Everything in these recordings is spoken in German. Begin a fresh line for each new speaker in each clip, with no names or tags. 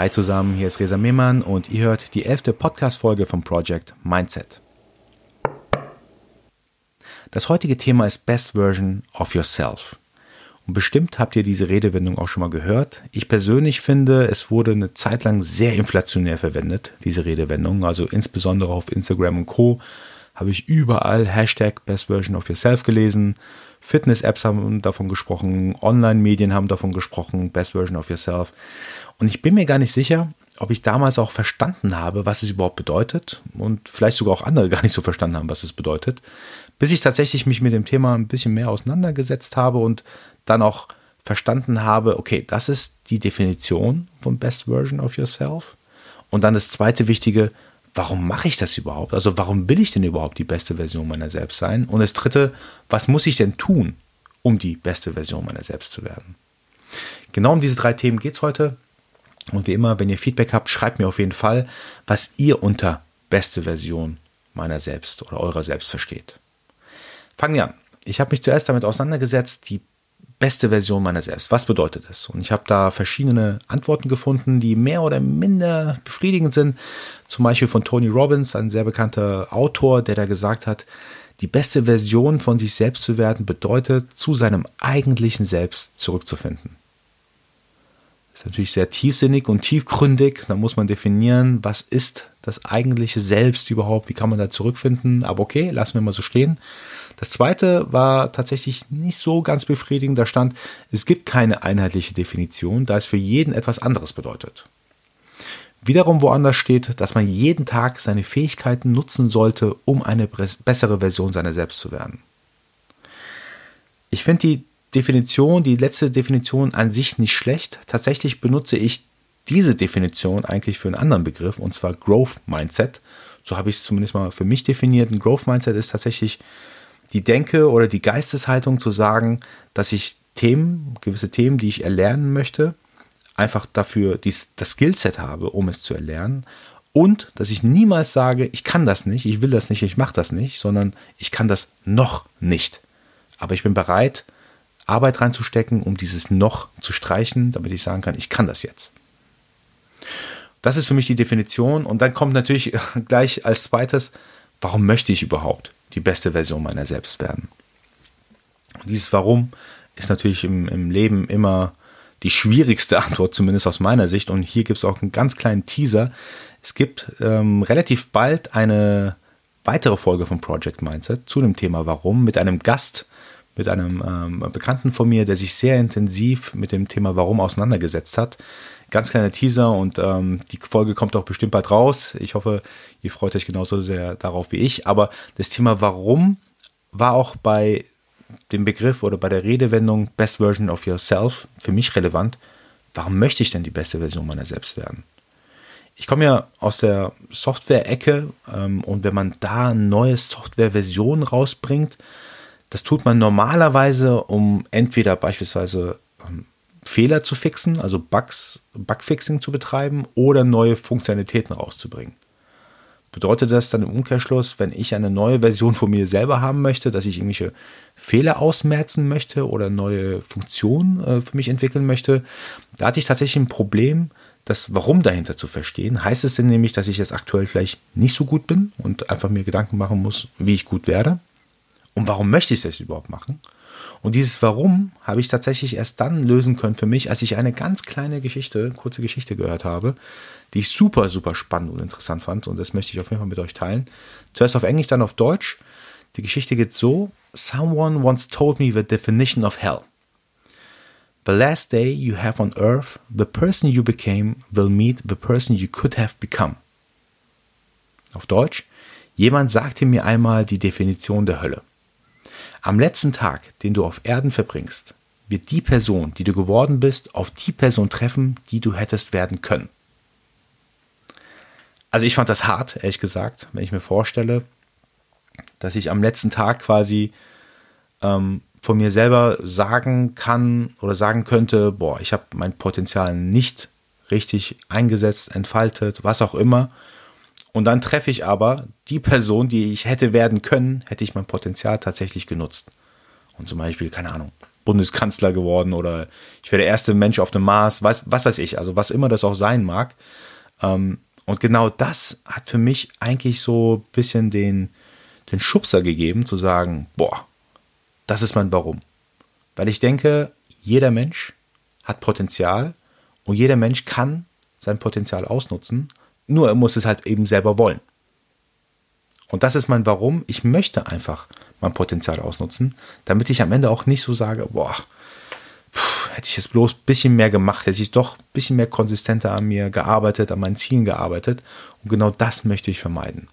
Hi zusammen, hier ist Resa Mehmann und ihr hört die elfte Podcast-Folge vom Project Mindset. Das heutige Thema ist Best Version of Yourself. Und bestimmt habt ihr diese Redewendung auch schon mal gehört. Ich persönlich finde, es wurde eine Zeit lang sehr inflationär verwendet, diese Redewendung. Also insbesondere auf Instagram und Co. habe ich überall Hashtag Best Version of Yourself gelesen. Fitness-Apps haben davon gesprochen, Online-Medien haben davon gesprochen, Best Version of Yourself. Und ich bin mir gar nicht sicher, ob ich damals auch verstanden habe, was es überhaupt bedeutet und vielleicht sogar auch andere gar nicht so verstanden haben, was es bedeutet, bis ich tatsächlich mich mit dem Thema ein bisschen mehr auseinandergesetzt habe und dann auch verstanden habe, okay, das ist die Definition von Best Version of Yourself. Und dann das zweite Wichtige, warum mache ich das überhaupt? Also warum will ich denn überhaupt die beste Version meiner selbst sein? Und das dritte, was muss ich denn tun, um die beste Version meiner selbst zu werden? Genau um diese drei Themen geht es heute. Und wie immer, wenn ihr Feedback habt, schreibt mir auf jeden Fall, was ihr unter beste Version meiner selbst oder eurer selbst versteht. Fangen wir an. Ich habe mich zuerst damit auseinandergesetzt, die beste Version meiner selbst. Was bedeutet das? Und ich habe da verschiedene Antworten gefunden, die mehr oder minder befriedigend sind. Zum Beispiel von Tony Robbins, ein sehr bekannter Autor, der da gesagt hat, die beste Version von sich selbst zu werden bedeutet, zu seinem eigentlichen Selbst zurückzufinden. Das ist natürlich sehr tiefsinnig und tiefgründig. Da muss man definieren, was ist das eigentliche Selbst überhaupt, wie kann man da zurückfinden. Aber okay, lassen wir mal so stehen. Das zweite war tatsächlich nicht so ganz befriedigend. Da stand, es gibt keine einheitliche Definition, da es für jeden etwas anderes bedeutet. Wiederum woanders steht, dass man jeden Tag seine Fähigkeiten nutzen sollte, um eine bessere Version seiner selbst zu werden. Ich finde die Definition, die letzte Definition an sich nicht schlecht. Tatsächlich benutze ich diese Definition eigentlich für einen anderen Begriff, und zwar Growth Mindset. So habe ich es zumindest mal für mich definiert. Ein Growth Mindset ist tatsächlich die Denke oder die Geisteshaltung zu sagen, dass ich Themen, gewisse Themen, die ich erlernen möchte, einfach dafür dies, das Skillset habe, um es zu erlernen. Und dass ich niemals sage, ich kann das nicht, ich will das nicht, ich mache das nicht, sondern ich kann das noch nicht. Aber ich bin bereit, Arbeit reinzustecken, um dieses noch zu streichen, damit ich sagen kann, ich kann das jetzt. Das ist für mich die Definition. Und dann kommt natürlich gleich als zweites, warum möchte ich überhaupt? die beste Version meiner selbst werden. Und dieses Warum ist natürlich im, im Leben immer die schwierigste Antwort, zumindest aus meiner Sicht. Und hier gibt es auch einen ganz kleinen Teaser. Es gibt ähm, relativ bald eine weitere Folge von Project Mindset zu dem Thema Warum mit einem Gast, mit einem ähm, Bekannten von mir, der sich sehr intensiv mit dem Thema Warum auseinandergesetzt hat. Ganz kleiner Teaser und ähm, die Folge kommt auch bestimmt bald raus. Ich hoffe, ihr freut euch genauso sehr darauf wie ich. Aber das Thema Warum war auch bei dem Begriff oder bei der Redewendung Best Version of Yourself für mich relevant. Warum möchte ich denn die beste Version meiner selbst werden? Ich komme ja aus der Software-Ecke ähm, und wenn man da neue Software-Version rausbringt, das tut man normalerweise, um entweder beispielsweise ähm, Fehler zu fixen, also Bugs, Bugfixing zu betreiben oder neue Funktionalitäten rauszubringen. Bedeutet das dann im Umkehrschluss, wenn ich eine neue Version von mir selber haben möchte, dass ich irgendwelche Fehler ausmerzen möchte oder neue Funktionen äh, für mich entwickeln möchte? Da hatte ich tatsächlich ein Problem, das Warum dahinter zu verstehen. Heißt es denn nämlich, dass ich jetzt aktuell vielleicht nicht so gut bin und einfach mir Gedanken machen muss, wie ich gut werde? Und warum möchte ich das überhaupt machen? Und dieses Warum habe ich tatsächlich erst dann lösen können für mich, als ich eine ganz kleine Geschichte, kurze Geschichte gehört habe, die ich super, super spannend und interessant fand. Und das möchte ich auf jeden Fall mit euch teilen. Zuerst auf Englisch, dann auf Deutsch. Die Geschichte geht so: Someone once told me the definition of hell. The last day you have on earth, the person you became will meet the person you could have become. Auf Deutsch: Jemand sagte mir einmal die Definition der Hölle. Am letzten Tag, den du auf Erden verbringst, wird die Person, die du geworden bist, auf die Person treffen, die du hättest werden können. Also ich fand das hart, ehrlich gesagt, wenn ich mir vorstelle, dass ich am letzten Tag quasi ähm, von mir selber sagen kann oder sagen könnte, boah, ich habe mein Potenzial nicht richtig eingesetzt, entfaltet, was auch immer. Und dann treffe ich aber die Person, die ich hätte werden können, hätte ich mein Potenzial tatsächlich genutzt. Und zum Beispiel, keine Ahnung, Bundeskanzler geworden oder ich wäre der erste Mensch auf dem Mars, was, was weiß ich, also was immer das auch sein mag. Ähm, und genau das hat für mich eigentlich so ein bisschen den, den Schubser gegeben, zu sagen, boah, das ist mein Warum. Weil ich denke, jeder Mensch hat Potenzial und jeder Mensch kann sein Potenzial ausnutzen, nur er muss es halt eben selber wollen. Und das ist mein Warum. Ich möchte einfach mein Potenzial ausnutzen, damit ich am Ende auch nicht so sage, boah, pff, hätte ich es bloß ein bisschen mehr gemacht, hätte ich doch ein bisschen mehr konsistenter an mir gearbeitet, an meinen Zielen gearbeitet. Und genau das möchte ich vermeiden.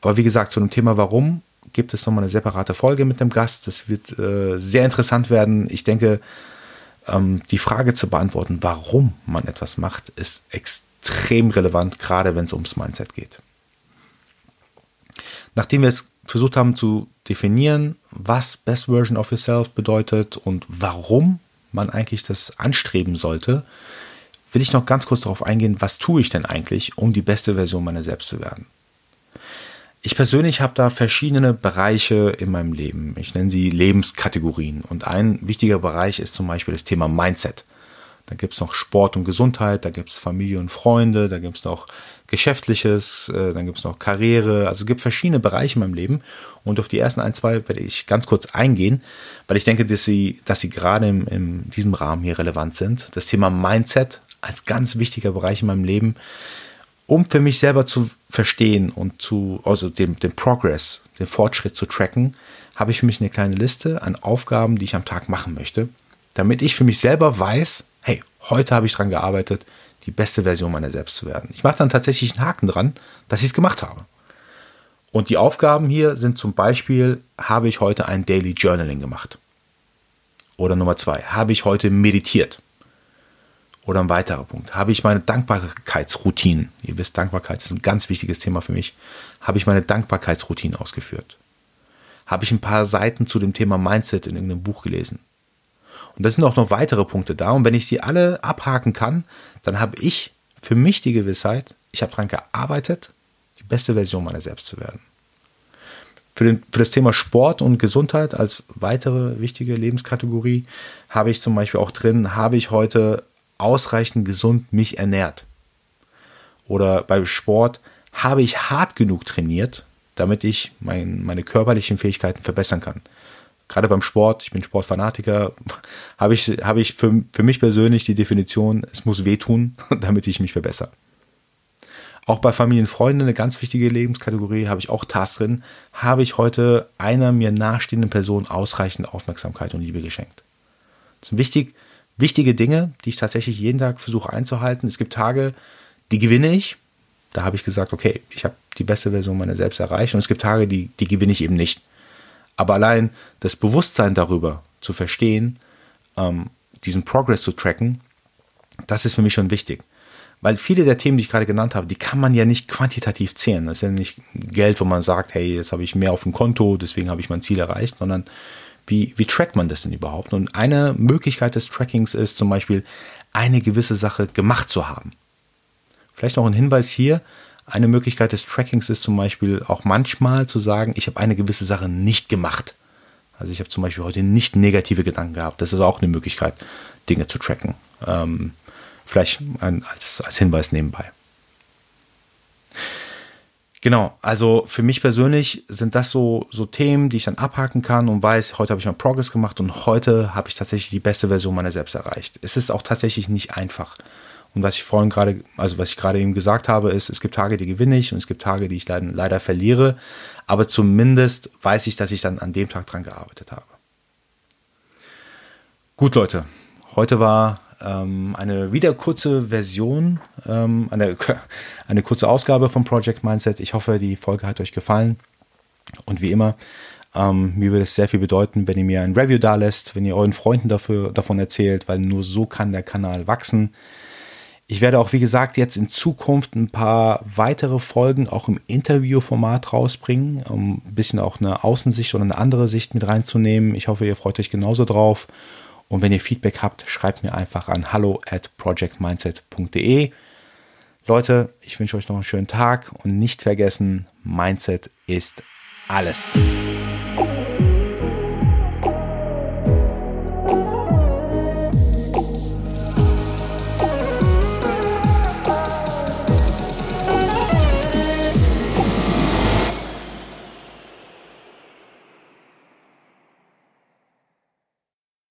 Aber wie gesagt, zu dem Thema Warum gibt es nochmal eine separate Folge mit dem Gast. Das wird äh, sehr interessant werden. Ich denke, ähm, die Frage zu beantworten, warum man etwas macht, ist extrem relevant, gerade wenn es ums Mindset geht. Nachdem wir es versucht haben zu definieren, was Best Version of Yourself bedeutet und warum man eigentlich das anstreben sollte, will ich noch ganz kurz darauf eingehen, was tue ich denn eigentlich, um die beste Version meiner selbst zu werden. Ich persönlich habe da verschiedene Bereiche in meinem Leben. Ich nenne sie Lebenskategorien. Und ein wichtiger Bereich ist zum Beispiel das Thema Mindset. Da gibt es noch Sport und Gesundheit, da gibt es Familie und Freunde, da gibt es noch Geschäftliches, äh, dann gibt es noch Karriere. Also es gibt verschiedene Bereiche in meinem Leben. Und auf die ersten ein, zwei werde ich ganz kurz eingehen, weil ich denke, dass sie, dass sie gerade in, in diesem Rahmen hier relevant sind. Das Thema Mindset als ganz wichtiger Bereich in meinem Leben um für mich selber zu verstehen und zu, also den, den Progress, den Fortschritt zu tracken, habe ich für mich eine kleine Liste an Aufgaben, die ich am Tag machen möchte, damit ich für mich selber weiß, heute habe ich daran gearbeitet, die beste Version meiner selbst zu werden. Ich mache dann tatsächlich einen Haken dran, dass ich es gemacht habe. Und die Aufgaben hier sind zum Beispiel, habe ich heute ein Daily Journaling gemacht? Oder Nummer zwei, habe ich heute meditiert? Oder ein weiterer Punkt. Habe ich meine Dankbarkeitsroutinen, ihr wisst, Dankbarkeit ist ein ganz wichtiges Thema für mich, habe ich meine Dankbarkeitsroutinen ausgeführt? Habe ich ein paar Seiten zu dem Thema Mindset in irgendeinem Buch gelesen? Und da sind auch noch weitere Punkte da. Und wenn ich sie alle abhaken kann, dann habe ich für mich die Gewissheit, ich habe daran gearbeitet, die beste Version meiner selbst zu werden. Für, den, für das Thema Sport und Gesundheit als weitere wichtige Lebenskategorie habe ich zum Beispiel auch drin, habe ich heute ausreichend gesund mich ernährt. Oder beim Sport habe ich hart genug trainiert, damit ich mein, meine körperlichen Fähigkeiten verbessern kann. Gerade beim Sport, ich bin Sportfanatiker, habe ich, habe ich für, für mich persönlich die Definition, es muss wehtun, damit ich mich verbessere. Auch bei Familienfreunden, eine ganz wichtige Lebenskategorie, habe ich auch Tasks drin, habe ich heute einer mir nahestehenden Person ausreichend Aufmerksamkeit und Liebe geschenkt. Das ist wichtig, wichtige Dinge, die ich tatsächlich jeden Tag versuche einzuhalten. Es gibt Tage, die gewinne ich. Da habe ich gesagt, okay, ich habe die beste Version meiner selbst erreicht. Und es gibt Tage, die, die gewinne ich eben nicht. Aber allein das Bewusstsein darüber zu verstehen, ähm, diesen Progress zu tracken, das ist für mich schon wichtig. Weil viele der Themen, die ich gerade genannt habe, die kann man ja nicht quantitativ zählen. Das ist ja nicht Geld, wo man sagt, hey, jetzt habe ich mehr auf dem Konto, deswegen habe ich mein Ziel erreicht, sondern wie, wie trackt man das denn überhaupt? Und eine Möglichkeit des Trackings ist zum Beispiel, eine gewisse Sache gemacht zu haben. Vielleicht noch ein Hinweis hier. Eine Möglichkeit des Trackings ist zum Beispiel auch manchmal zu sagen, ich habe eine gewisse Sache nicht gemacht. Also ich habe zum Beispiel heute nicht negative Gedanken gehabt. Das ist auch eine Möglichkeit, Dinge zu tracken. Ähm, vielleicht ein, als, als Hinweis nebenbei. Genau, also für mich persönlich sind das so, so Themen, die ich dann abhaken kann und weiß, heute habe ich mal Progress gemacht und heute habe ich tatsächlich die beste Version meiner selbst erreicht. Es ist auch tatsächlich nicht einfach. Und was ich vorhin gerade, also was ich gerade eben gesagt habe, ist, es gibt Tage, die gewinne ich und es gibt Tage, die ich leider, leider verliere. Aber zumindest weiß ich, dass ich dann an dem Tag dran gearbeitet habe. Gut, Leute, heute war ähm, eine wieder kurze Version, ähm, eine, eine kurze Ausgabe vom Project Mindset. Ich hoffe, die Folge hat euch gefallen. Und wie immer, ähm, mir würde es sehr viel bedeuten, wenn ihr mir ein Review da lässt, wenn ihr euren Freunden dafür, davon erzählt, weil nur so kann der Kanal wachsen. Ich werde auch, wie gesagt, jetzt in Zukunft ein paar weitere Folgen auch im Interviewformat rausbringen, um ein bisschen auch eine Außensicht oder eine andere Sicht mit reinzunehmen. Ich hoffe, ihr freut euch genauso drauf. Und wenn ihr Feedback habt, schreibt mir einfach an hallo at projectmindset.de. Leute, ich wünsche euch noch einen schönen Tag und nicht vergessen, Mindset ist alles.